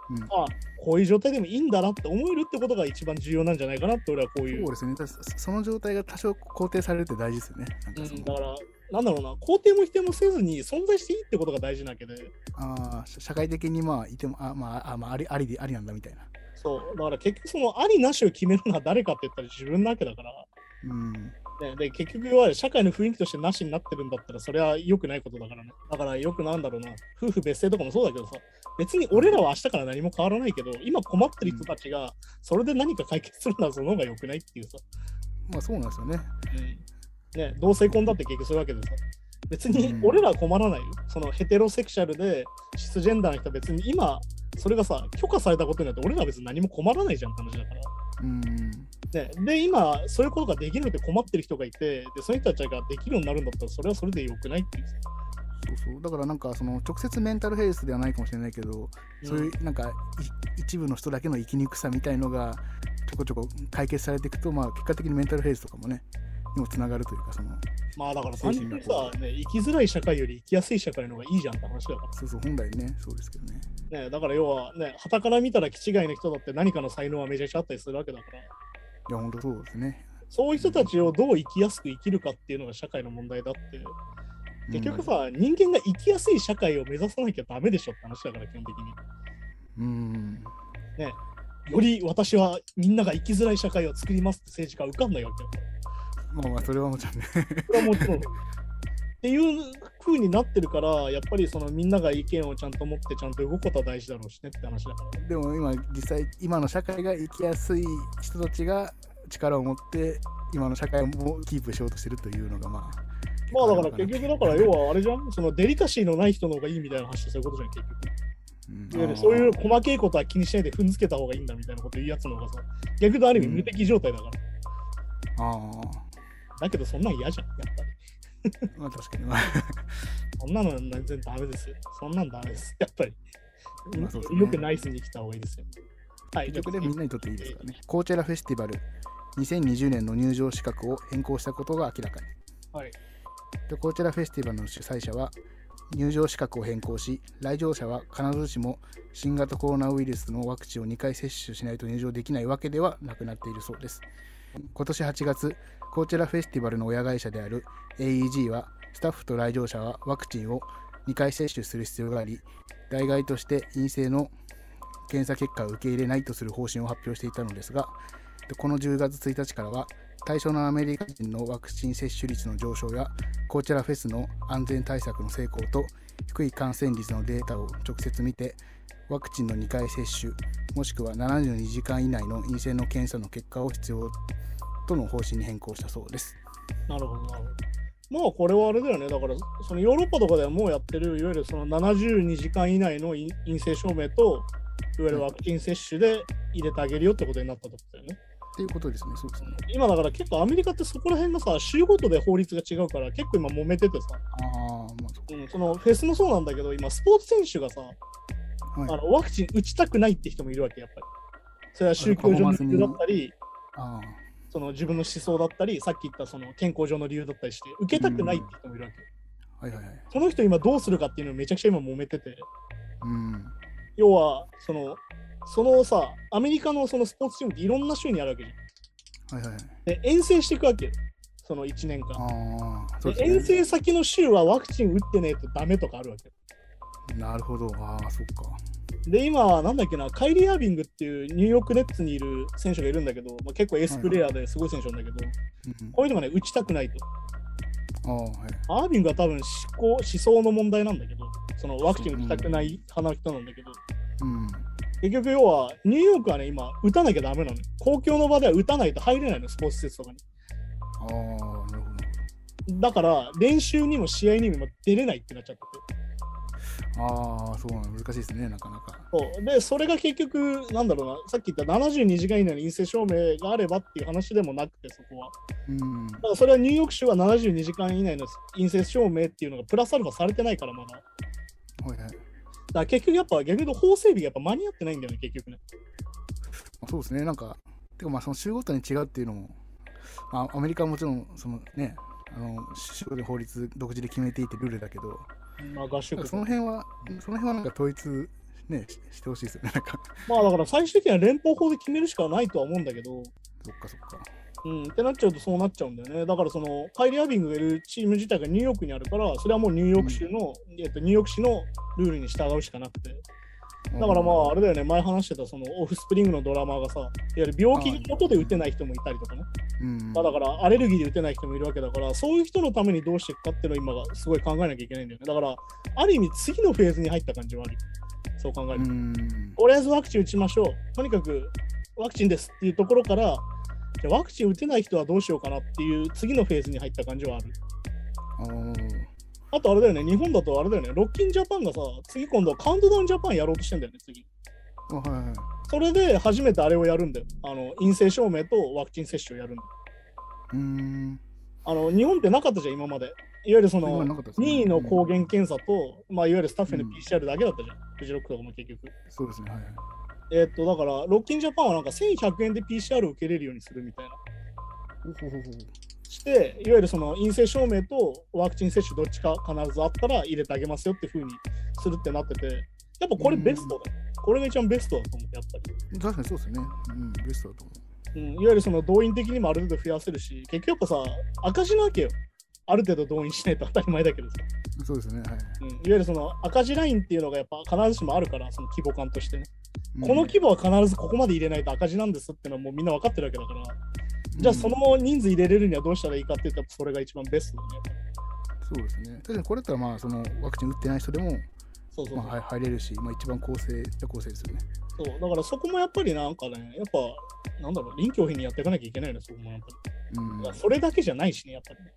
うんああ、こういう状態でもいいんだなって思えるってことが一番重要なんじゃないかなって俺はこういう。そうですね。そその状態が多少肯定されるって大事ですよね。なんかうん、だから、なんだろうな、肯定も否定もせずに存在していいってことが大事なわけで、ああ、社社会的にまあいても、あまあ、あまあ、ありありでありなんだみたいな。そう、だから結局そのありなしを決めるのは誰かって言ったら自分なわけだから、うん。ね、で結局いわゆる社会の雰囲気としてなしになってるんだったらそれは良くないことだからね。だからよくなんだろうな、夫婦別姓とかもそうだけどさ、別に俺らは明日から何も変わらないけど、今困ってる人たちがそれで何か解決するならその方が良くないっていうさ、まあそうなんですよね。うんね、同性婚だって結局そういうわけでさ、別に俺らは困らないよ。そのヘテロセクシャルでシスジェンダーの人は別に今、それがさ、許可されたことによって俺らは別に何も困らないじゃんって話だから。うん。ね、で、今、そういうことができるって困ってる人がいて、で、その人たちができるようになるんだったら、それはそれで良くないっていう。そうそう。だからなんかその直接メンタルヘルスではないかもしれないけど、そういうなんかい一部の人だけの生きにくさみたいのがちょこちょこ解決されていくと、まあ結果的にメンタルヘルスとかもね、にもつながるというか、その、まあだから精単純にさ、ね、生きづらい社会より生きやすい社会の方がいいじゃんって話だかそうそう、本来ね、そうですけどね。ら。ね、だから要はね、傍から見たら気違いの人だって何かの才能はめちゃくちゃあったりするわけだから、いや、本当そうですね。そういう人たちをどう生きやすく生きるかっていうのが社会の問題だって、結局さ、人間が生きやすい社会を目指さなきゃダメでしょって話だから、基本的に。うん。より私はみんなが生きづらい社会を作りますって政治家は浮かんないわけよ。まあまあ、それはもちろんね。それはもちろん。っていう風になってるから、やっぱりそのみんなが意見をちゃんと持ってちゃんと動くことは大事だろうしねって話だから。でも今、実際、今の社会が生きやすい人たちが力を持って、今の社会もキープしようとしてるというのが、まあ。まあだから結局だから要はあれじゃんそのデリカシーのない人の方がいいみたいな話そういうことじゃん結局。うんいわゆるそういう細けいことは気にしないで踏んづけた方がいいんだみたいなこと言うやつの方がさ、逆とある意味無敵状態だから。ああ、だけどそんなん嫌じゃん、やっぱり。まあ確かに。まあそんなの全然ダメですよ。そんなんダメです。やっぱり。まあそうですねよくナイスに来た方がいいですよ。はい。結局でみんなにとっていいですからね。コーチェラフェスティバル2020年の入場資格を変更したことが明らかに。はい。でコーチェラフェスティバルの主催者は入場資格を変更し、来場者は必ずしも新型コロナウイルスのワクチンを2回接種しないと入場できないわけではなくなっているそうです。今年8月、コーチェラフェスティバルの親会社である AEG は、スタッフと来場者はワクチンを2回接種する必要があり、代替として陰性の検査結果を受け入れないとする方針を発表していたのですが、この10月1日からは、対象のアメリカ人のワクチン接種率の上昇や、コーチェラフェスの安全対策の成功と、低い感染率のデータを直接見て、ワクチンの2回接種、もしくは72時間以内の陰性の検査の結果を必要との方針に変更したそうです。なるほど、なるほど。まあこれはあれだよね。だから、そのヨーロッパとかではもうやってる、いわゆるその72時間以内の陰陰性証明と、いわゆるワクチン接種で入れてあげるよってことになったってことだよね。っていうことですね、そうですね。今だから結構アメリカってそこら辺がさ、州ごとで法律が違うから結構今揉めててさ、ああ、まあそうん、そのフェスもそうなんだけど、今スポーツ選手がさ、う。はい、あのワクチン打ちたくないって人もいるわけ、やっぱり。それは宗教上の理由だったり、あその自分の思想だったり、さっき言ったその健康上の理由だったりして、受けたくないって人もいるわけ。ーはいはいはい。その人今どうするかっていうのめちゃくちゃ今揉めてて、うん。要は、その、そのさ、アメリカのそのスポーツチームっていろんな州にあるわけじゃん。はいはいはい。で、遠征していくわけよ。その1年間。ね。遠征先の州はワクチン打ってねえとダメとかあるわけ。なるほど。ああ、そっか。で、今、なんだっけな、カイリー・アービングっていうニューヨークネッツにいる選手がいるんだけど、まあ、結構エースプレイヤーですごい選手なんだけど、うんこういうのがね、打ちたくないと。ああ、はい。アービングは多分思考、思想の問題なんだけど、そのワクチン打ちたくない派の人なんだけど、うん。結局要は、ニューヨークはね、今、打たなきゃダメなのよ。公共の場では打たないと入れないの、スポーツ施設とかに。ああ、なるほど。だから、練習にも試合にも今出れないってなっちゃってて。ああ、そうなの。難しいですね、なかなか。そうで、それが結局、なんだろうな、さっき言った72時間以内の陰性証明があればっていう話でもなくて、そこは。うん。だからそれはニューヨーク州は72時間以内の陰性証明っていうのがプラスアルファされてないから、まだ。だかはいはい。ら結局やっぱ逆に法整備がやっぱ間に合ってないんだよね、結局ね。まあそうですね、なんか、てかまあその州ごとに違うっていうのも、まあ、アメリカはもちろん、そのね、あの州ごとに法律独自で決めていてルールだけど、まあ合宿その辺は、その辺はなんか統一、ね、ししてほしいですよね、なんか。まあだから最終的には連邦法で決めるしかないとは思うんだけど、そっかそっか。うん、ってなっちゃうとそうなっちゃうんだよね。だからそのカイリー・アービングがいるチーム自体がニューヨークにあるから、それはもうニューヨーク州の、えっと、ニューヨーク市のルールに従うしかなくて。だからまあ、あれだよね、前話してたそのオフスプリングのドラマーがさ、いわゆる病気のことで打てない人もいたりとかね。うん、まあ、だからアレルギーで打てない人もいるわけだから、そういう人のためにどうしていくかっていうのを今がすごい考えなきゃいけないんだよね。だから、ある意味次のフェーズに入った感じはあるよ。そう考えると。うん。とりあえずワクチン打ちましょう。とにかくワクチンですっていうところから、じゃあワクチン打てない人はどうしようかなっていう次のフェーズに入った感じはある。あとあれだよね、日本だとあれだよね、ロッキンジャパンがさ、次今度カウントダウンジャパンやろうとしてんだよね、次。あはいはい。それで初めてあれをやるんだよ。あの陰性証明とワクチン接種をやるんだよ。うーん。あの日本ってなかったじゃん、今まで。いわゆるそのね任意の抗原検査と、まあ、いわゆるスタッフへのうん PCR だけだったじゃん、フジロックとかも結局。そうですね、はいはい。えーっと、だから、ロッキンジャパンはなんか1100円で PCR を受けれるようにするみたいな。ほほほほして、いわゆるその陰性証明とワクチン接種どっちか必ずあったら入れてあげますよっていうふうにするってなってて、やっぱこれベストだ。これが一番ベストだと思って、やっぱり。確かにそうですね。うん、ベストだと思うん、いわゆるその動員的にもある程度増やせるし、結局やっぱさ、赤字なわけよ。ある程度動員しないと当たり前だけどさ。う。そうですね、はい。うん、いわゆるその赤字ラインっていうのがやっぱ必ずしもあるから、その規模感としてね。うんこの規模は必ずここまで入れないと赤字なんですっていうのはもうみんな分かってるわけだから、じゃあそ、の人数入れれるにはどうしたらいいかって言ったらそれが一番ベストだね。うんそうですね。確かにこれだったら、まあ、そのワクチン打ってない人でも、そうそうそう。まあ、はい入れるし、まあ、一番公正じゃ公正ですよね。そうだからそこもやっぱりなんかね、やっぱ、なんだろう、臨機応変にやっていかなきゃいけないよね、そこもやっぱり。うん。それだけじゃないしね、やっぱりね。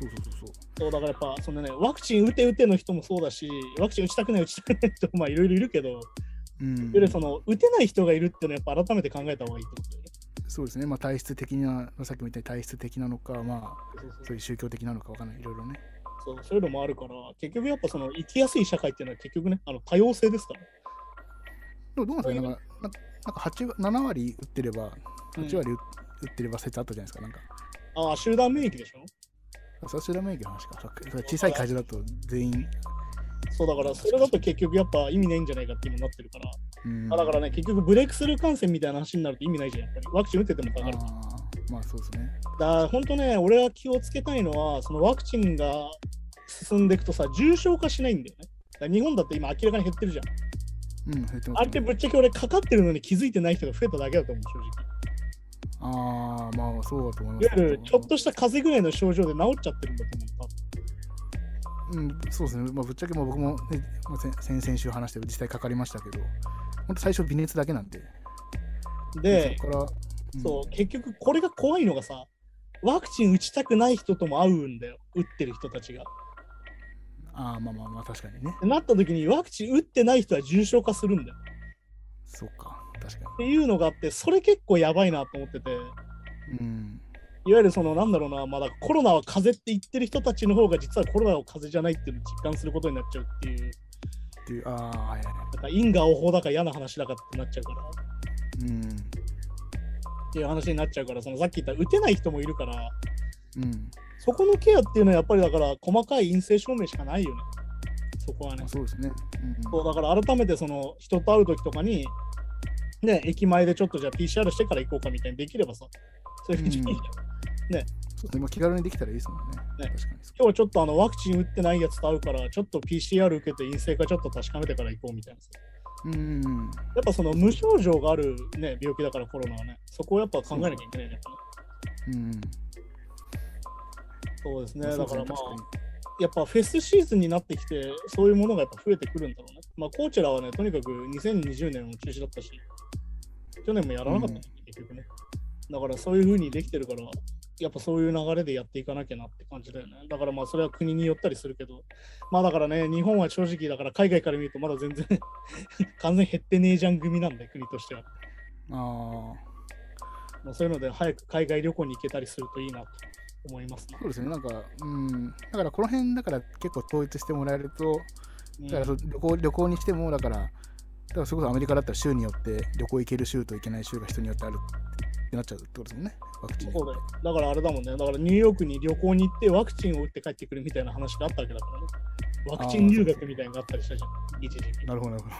そうそうそうそう。そうだからやっぱ、そのね、ワクチン打て打ての人もそうだし、ワクチン打ちたくない打ちたくない人もまあいろいろいるけど、うんその打てない人がいるっていうのはやっぱ改めて考えた方がいいってことだよね。そうですね、まあ、体質的な、さっきも言ったように体質的なのか、まあ、そういう宗教的なのかわかんない、いろいろね。そうそういうのもあるから、結局やっぱその生きやすい社会っていうのは結局ね、あの多様性ですから。どうなんですか、なんか、なんかなんか8 7割打ってれば、8割打ってれば説あったじゃないですか、なんか。ああ、集団免疫でしょ？そちら免疫の話か。小さい会場だと全員。そうだから、それだと結局やっぱ意味ないんじゃないかって今なってるから、うんあだからね、結局ブレイクスルー感染みたいな話になると意味ないじゃん、やっぱり。ワクチン打っててもかかる。まあそうですね。ら本当ね、俺は気をつけたいのは、そのワクチンが進んでいくとさ、重症化しないんだよね。日本だって今明らかに減ってるじゃん。うん、減ってますねあれってぶっちゃけ俺かかってるのに気づいてない人が増えただけだと思う、正直。ああ、まあそうだと思いますいわゆるちょっとした風邪ぐらいの症状で治っちゃってるんだと思う。うん、そうですね、まあ、ぶっちゃけもう僕も、ねまあ、先先々週話して実際かかりましたけど、本当最初微熱だけなんで、で、そこから、うんそう、結局これが怖いのがさ、ワクチン打ちたくない人とも会うんだよ、打ってる人たちが。ああ、まあまあまあ、確かにね。なった時にワクチン打ってない人は重症化するんだよ。そうか、確かっていうのがあって、それ結構やばいなと思ってて、に。うん。いわゆるそのなんだろうな、まだコロナは風邪って言ってる人たちの方が実はコロナは風邪じゃないっていうのを実感することになっちゃうっていう、っていう、ああ、はいはいか因果応報だか嫌な話だかってなっちゃうから、い。うん。っていう話になっちゃうから、そのさっき言った打てない人もいるから、うん。そこのケアっていうのはやっぱりだから細かい陰性証明しかないよね。そこはねまあ、。そうですね。うんそうだから改めてその人と会う時とかに、ね、駅前でちょっとじゃあ PCR してから行こうかみたいにできればさ、そういうふうにんね、まあ気軽にできたらいいですもんね。ね確かにそう。今日はちょっとあのワクチン打ってないやつと会うから、ちょっと PCR 受けて陰性かちょっと確かめてから行こうみたいなさ。うんうんうん。やっぱその無症状がある、ね、病気だからコロナはね、そこをやっぱ考えなきゃいけないね。うん。そうですね、だからまあ、やっぱフェスシーズンになってきて、そういうものがやっぱ増えてくるんだろうね。まあ、コーチェラはね、とにかく2020年も中止だったし、去年もやらなかったね、結局ね。だからそういう風にできてるから、やっぱそういう流れでやっていかなきゃなって感じだよね。だからまあそれは国によったりするけど、まあだからね、日本は正直だから海外から見るとまだ全然 完全に減ってねえじゃん組なんで、国としては。あまあ、そういうので早く海外旅行に行けたりするといいなと思いますねあ、。そうですね、なんか、うん。だからこの辺だから結構統一してもらえると、だから旅行旅行にしても、だから、だからそれこそアメリカだったら州によって旅行行ける州と行けない州が人によってあるってなっちゃうってことですもんね、ワクチン。そうだよ。だからあれだもんね。だからニューヨークに旅行に行ってワクチンを打って帰ってくるみたいな話があったわけだからね。ワクチン留学みたいなのがあったりしたじゃん。一時期。なるほど、なるほ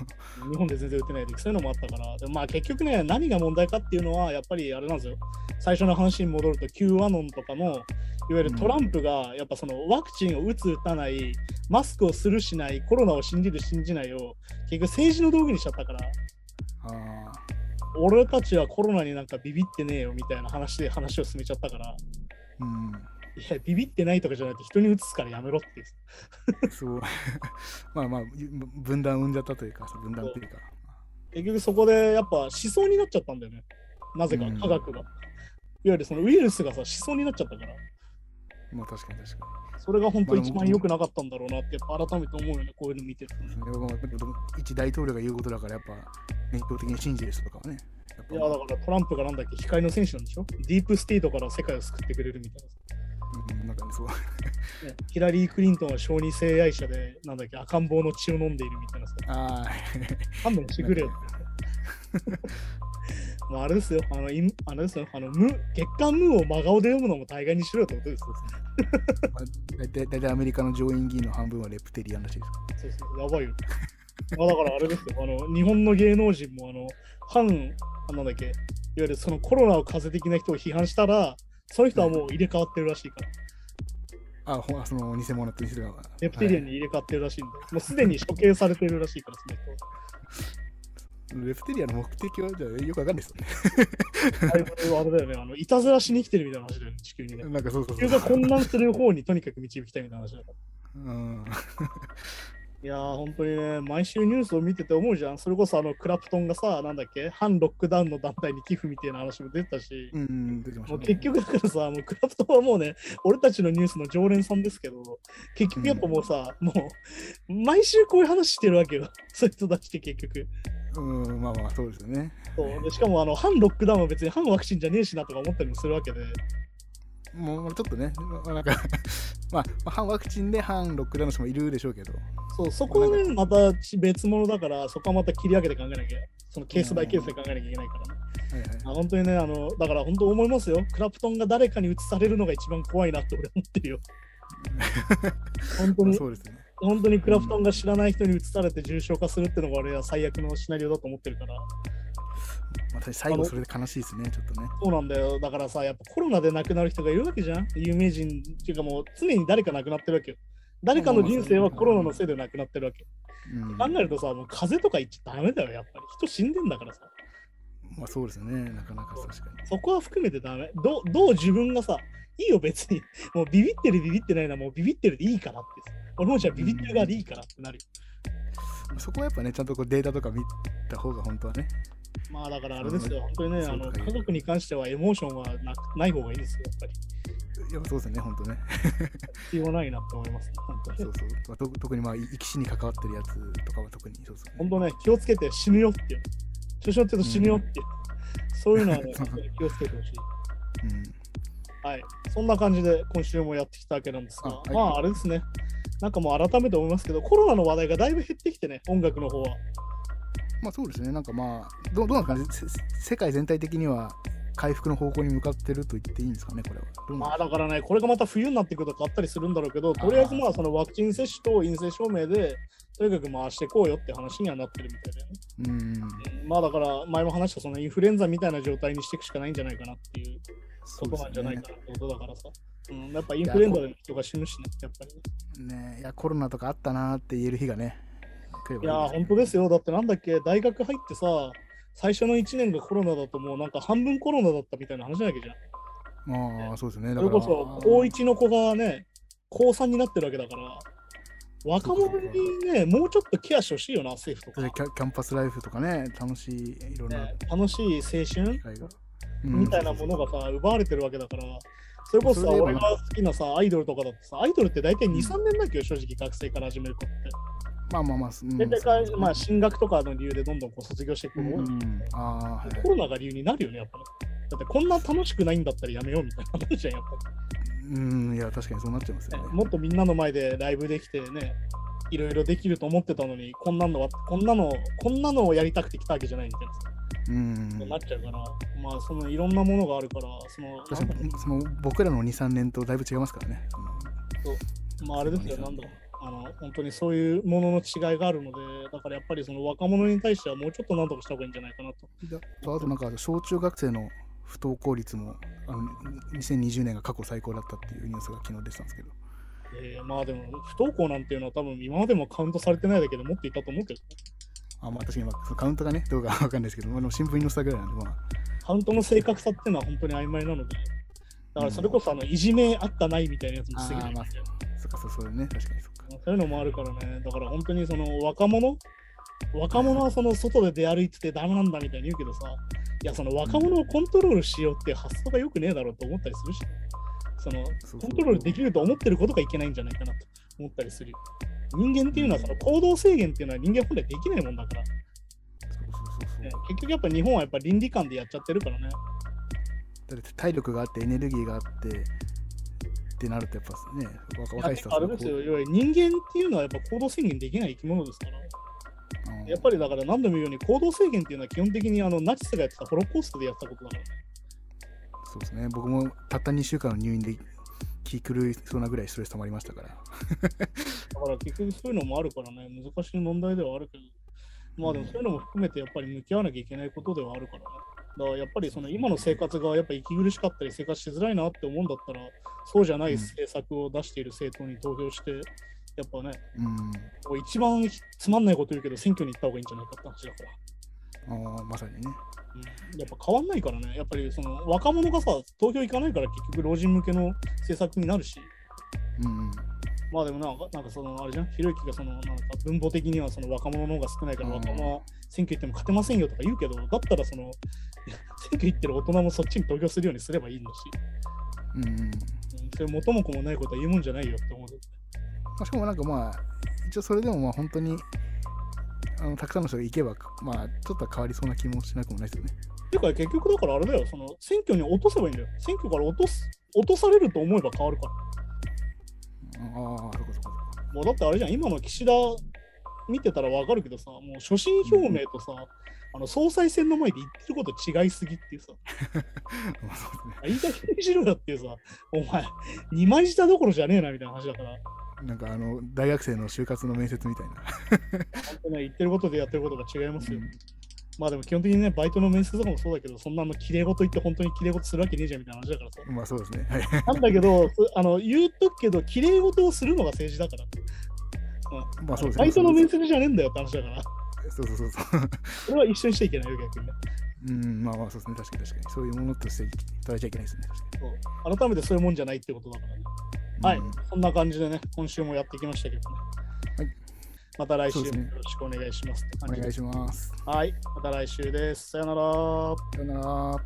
ど。日本で全然打てないで、そういうのもあったから。でもまあ結局ね、何が問題かっていうのは、やっぱりあれなんですよ。最初の話に戻ると、Q アノンとかの、いわゆるトランプが、やっぱそのワクチンを打つ、打たない、マスクをする、しない、コロナを信じる、信じないを、結局政治の道具にしちゃったから。ああ、俺たちはコロナになんかビビってねえよみたいな話で話を進めちゃったから、うん。いや、ビビってないとかじゃなくて人に移すからやめろって。そう。まあまあ、分断生んじゃったというか、分断というか。結局そこでやっぱ思想になっちゃったんだよね。なぜかうん科学が。いわゆるそのウイルスがさ思想になっちゃったから、まあ確かに確かそれが本当まあ一番良くなかったんだろうなってやっぱ改めて思うよね、こういうの見てるとね。一大統領が言うことだから、やっぱ、熱狂的に信じる人とかはね。いや、だからトランプがなんだっけ、控えの選手なんでしょ？ディープステートから世界を救ってくれるみたいなさ。うん、なんかね、そう。ねヒラリー・クリントンは小児性愛者で、なんだっけ、赤ん坊の血を飲んでいるみたいなさ。ああ、勘弁してくれよ。まあ、あれですよ、あの、いあれですよ、あの、無、月刊ムーを真顔で読むのも大概にしろよってことですよ。まあ大体大体アメリカの上院議員の半分はレプテリアンらしいです。そうそう、やばいよ。まあだからあれですよ、あの、日本の芸能人も、あの、反、あなんだっけ、いわゆるそのコロナを風邪的な人を批判したら、その人はもう入れ替わってるらしいから、あ、ほその偽物って人が。レプテリアンはいに入れ替わってるらしいんで、もうすでに処刑されてるらしいから、その人は。レプテリアの目的はじゃあよくわかんないですよあれあれだよね、あの、いたずらしに来てるみたいな話だよね、地球にねね。。なんかそうそう地球が混乱する方にとにかく導きたいみたいな話だから。うん。いやー、本当にね、毎週ニュースを見てて思うじゃん。それこそあのクラプトンがさ、なんだっけ、反ロックダウンの団体に寄付みたいな話も出てたし、うん、出てまし結局だからさ、もうクラプトンはもうね、俺たちのニュースの常連さんですけど、結局やっぱもうさ、もう、毎週こういう話してるわけよ。そういう人たちって結局。うん、まあまあ、そうですよね。そうでしかもあの、反ロックダウンは別に反ワクチンじゃねえしなとか思ったりもするわけで、もうちょっとね、まあ、なんか まあ、まあ、反ワクチンで反ロックダウンの人もいるでしょうけど、そうそこはね、また別物だから、そこはまた切り上げて考えなきゃ、そのケースバイケースで考えなきゃいけないからね。はいはい、あ本当にね、あの、だから本当思いますよ。クラプトンが誰かに移されるのが一番怖いなって俺は思ってるよ。本当に。まあそうですね。本当にクラプトンが知らない人に移されて重症化するっていうのが俺は最悪のシナリオだと思ってるから。まあ、最後それで悲しいですね、ちょっとね。そうなんだよ。だからさ、やっぱコロナで亡くなる人がいるわけじゃん。有名人っていうかもう常に誰か亡くなってるわけよ。誰かの人生はコロナのせいで亡くなってるわけ。うん、考えるとさ、もう風邪とか言っちゃダメだよ、やっぱり。人死んでんだからさ。まあそうですね、なかなか確かに。そこは含めてダメ。どうどう自分がさ、いいよ別に。もうビビってるビビってないのはもうビビってるでいいからってさ。俺もじゃあビビってる側でいいからってなるよ。そこはやっぱね、ちゃんとこうデータとか見た方が本当はね。まあだからあれですよ、本当にね、あの家族に関してはエモーションはなない方がいいですよ、やっぱり。いやそうですね、本当ね。必要ないなって思います、ね、本当に。そうそう。まあ、と特にまあ、生き死に関わってるやつとかは特にそうですね。本当ね、気をつけて死ぬよっていう。調子乗ってると死ぬよっていう。そういうのはね、気をつけてほしい。うん。はい。そんな感じで今週もやってきたわけなんですが、あはいまああれですね。なんかもう改めて思いますけど、コロナの話題がだいぶ減ってきてね、音楽の方は。まあそうですね、なんかまあ、どうどうなんですかね、せ世界全体的には回復の方向に向かってると言っていいんですかね、これは。まあだからね、これがまた冬になってくると変わったりするんだろうけど、とりあえずまあそのワクチン接種と陰性証明で、とにかく回していこうよって話にはなってるみたいだよね。うん。まあだから前も話したそのインフルエンザみたいな状態にしていくしかないんじゃないかなっていうことなんじゃないねかなってことだからさ。うん、やっぱインフルエンザで人が死ぬしね、やっぱりね。ねいや、コロナとかあったなーって言える日がね、ばいや本当ですよ。だってなんだっけ、大学入ってさ、最初の1年がコロナだともうなんか半分コロナだったみたいな話なわけじゃん。まあ、そうですね。そだかられこそ、高1の子がね、高3になってるわけだから、若者にね、もうちょっとケアしてほしいよな、政府とか。キャキャンパスライフとかね、楽しいいろんなね楽しい青春みたいなものがさ、奪われてるわけだから、それこそさ、俺が好きなさ、アイドルとかだってさ、アイドルって大体2、3年だっけよ、正直学生から始める子って。まあまあまあ、うん大まあ、進学とかの理由でどんどんこう卒業していく子も多いうんうんあコロナが理由になるよね、やっぱり。だってこんな楽しくないんだったらやめようみたいな話じゃん、やっぱうん、いや、確かにそうなっちゃいますね。ねもっとみんなの前でライブできてね、いろいろできると思ってたのに、こんなのは、こんなの、こんなのをやりたくて来たわけじゃないみたいなさ、うん。なっちゃうから、まあ、そのいろんなものがあるから、その、その僕らの2、3年とだいぶ違いますからね。そのまあ、あれですよ、なんだろう。あの本当にそういうものの違いがあるので、だからやっぱりその若者に対してはもうちょっと何とかした方がいいんじゃないかなと。であとなんか小中学生の不登校率もあの2020年が過去最高だったっていうニュースが昨日出てたんですけど、えーまあでも、不登校なんていうのは多分今までもカウントされてないだけでもっといたと思うけど、あまあ、確かに、カウントがね、どうかわかんないですけど、まあ、でも新聞に載せたぐらいなんで、まあ、カウントの正確さっていうのは本当に曖昧なので、だからそれこそあのいじめあったないみたいなやつも防げないみたいな、そっか、そうそうね、確かにそっか。そういうのもあるからね、だから本当にその若者、若者はその外で出歩いててダメなんだみたいに言うけどさ、いや、その若者をコントロールしようって発想がよくねえだろうと思ったりするし、そのコントロールできると思ってることがいけないんじゃないかなと思ったりする。人間っていうのはその行動制限っていうのは人間本来できないもんだから。結局やっぱ日本はやっぱ倫理観でやっちゃってるからね。だって体力があって、エネルギーがあって、ってなると、やっぱね、若若い人はあれですよ、人間っていうのはやっぱ行動制限できない生き物ですから、うん。やっぱりだから何度も言うように行動制限っていうのは基本的にあのナチスがやってたホロコーストでやったことだから。ね。そうですね、僕もたった2週間の入院で気狂いそうなぐらいストレス溜まりましたから。だから結局そういうのもあるからね、難しい問題ではあるけど、まあでもそういうのも含めてやっぱり向き合わなきゃいけないことではあるからね。だからやっぱりその今の生活がやっぱ息苦しかったり生活しづらいなって思うんだったら、そうじゃない政策を出している政党に投票して、やっぱね、うん。一番つまんないこと言うけど選挙に行った方がいいんじゃないかって話だから。ああ、まさにね。うんやっぱ変わんないからね、やっぱりその若者がさ、投票行かないから結局老人向けの政策になるし、うん。まあでもなんか、なんかその、あれじゃん、ひろゆきがその、なんか文法的にはその若者の方が少ないからうん若者は選挙行っても勝てませんよとか言うけど、だったらその、選挙行ってる大人もそっちに投票するようにすればいいんだし、うんそれ元も子もないことは言うもんじゃないよって思う。まあ、しかもなんかまあ、一応それでもまあ本当にあのたくさんの人が行けば、まあちょっとは変わりそうな気もしなくもないですよね。ていうか結局だからあれだよ、その選挙に落とせばいいんだよ。選挙から落とす、落とされると思えば変わるから。ああ、そこそこそこ。もうだってあれじゃん、今の岸田見てたらわかるけどさ、もう所信表明とさ、あの総裁選の前で言ってること違いすぎっていうさ、まあそうですねいい加減にしろよっていうさ、お前、二枚舌どころじゃねえなみたいな話だから、なんかあの大学生の就活の面接みたいな。本当ね、言ってることでやってることが違いますよ。うんまあでも基本的にね、バイトの面接とかもそうだけど、そんなの綺麗事言って本当に綺麗事するわけねえじゃんみたいな話だからさ。まあそうですね。はい。なんだけど、すあの言うとくけど、綺麗事をするのが政治だから。うんまあそうですね。バイトの面接じゃねえんだよって話だから。そうそうそうそう。それは一緒にしちゃいけないよ、逆にね。うん、まあまあそうですね。確かに確かに。そういうものとして捉えちゃいけないですね。改めてそういうもんじゃないってことだからね。はい、そんな感じでね、今週もやってきましたけどね。はいまた来週もよろしくお願いしますお願いします。はい、また来週です。さよなら。さよなら。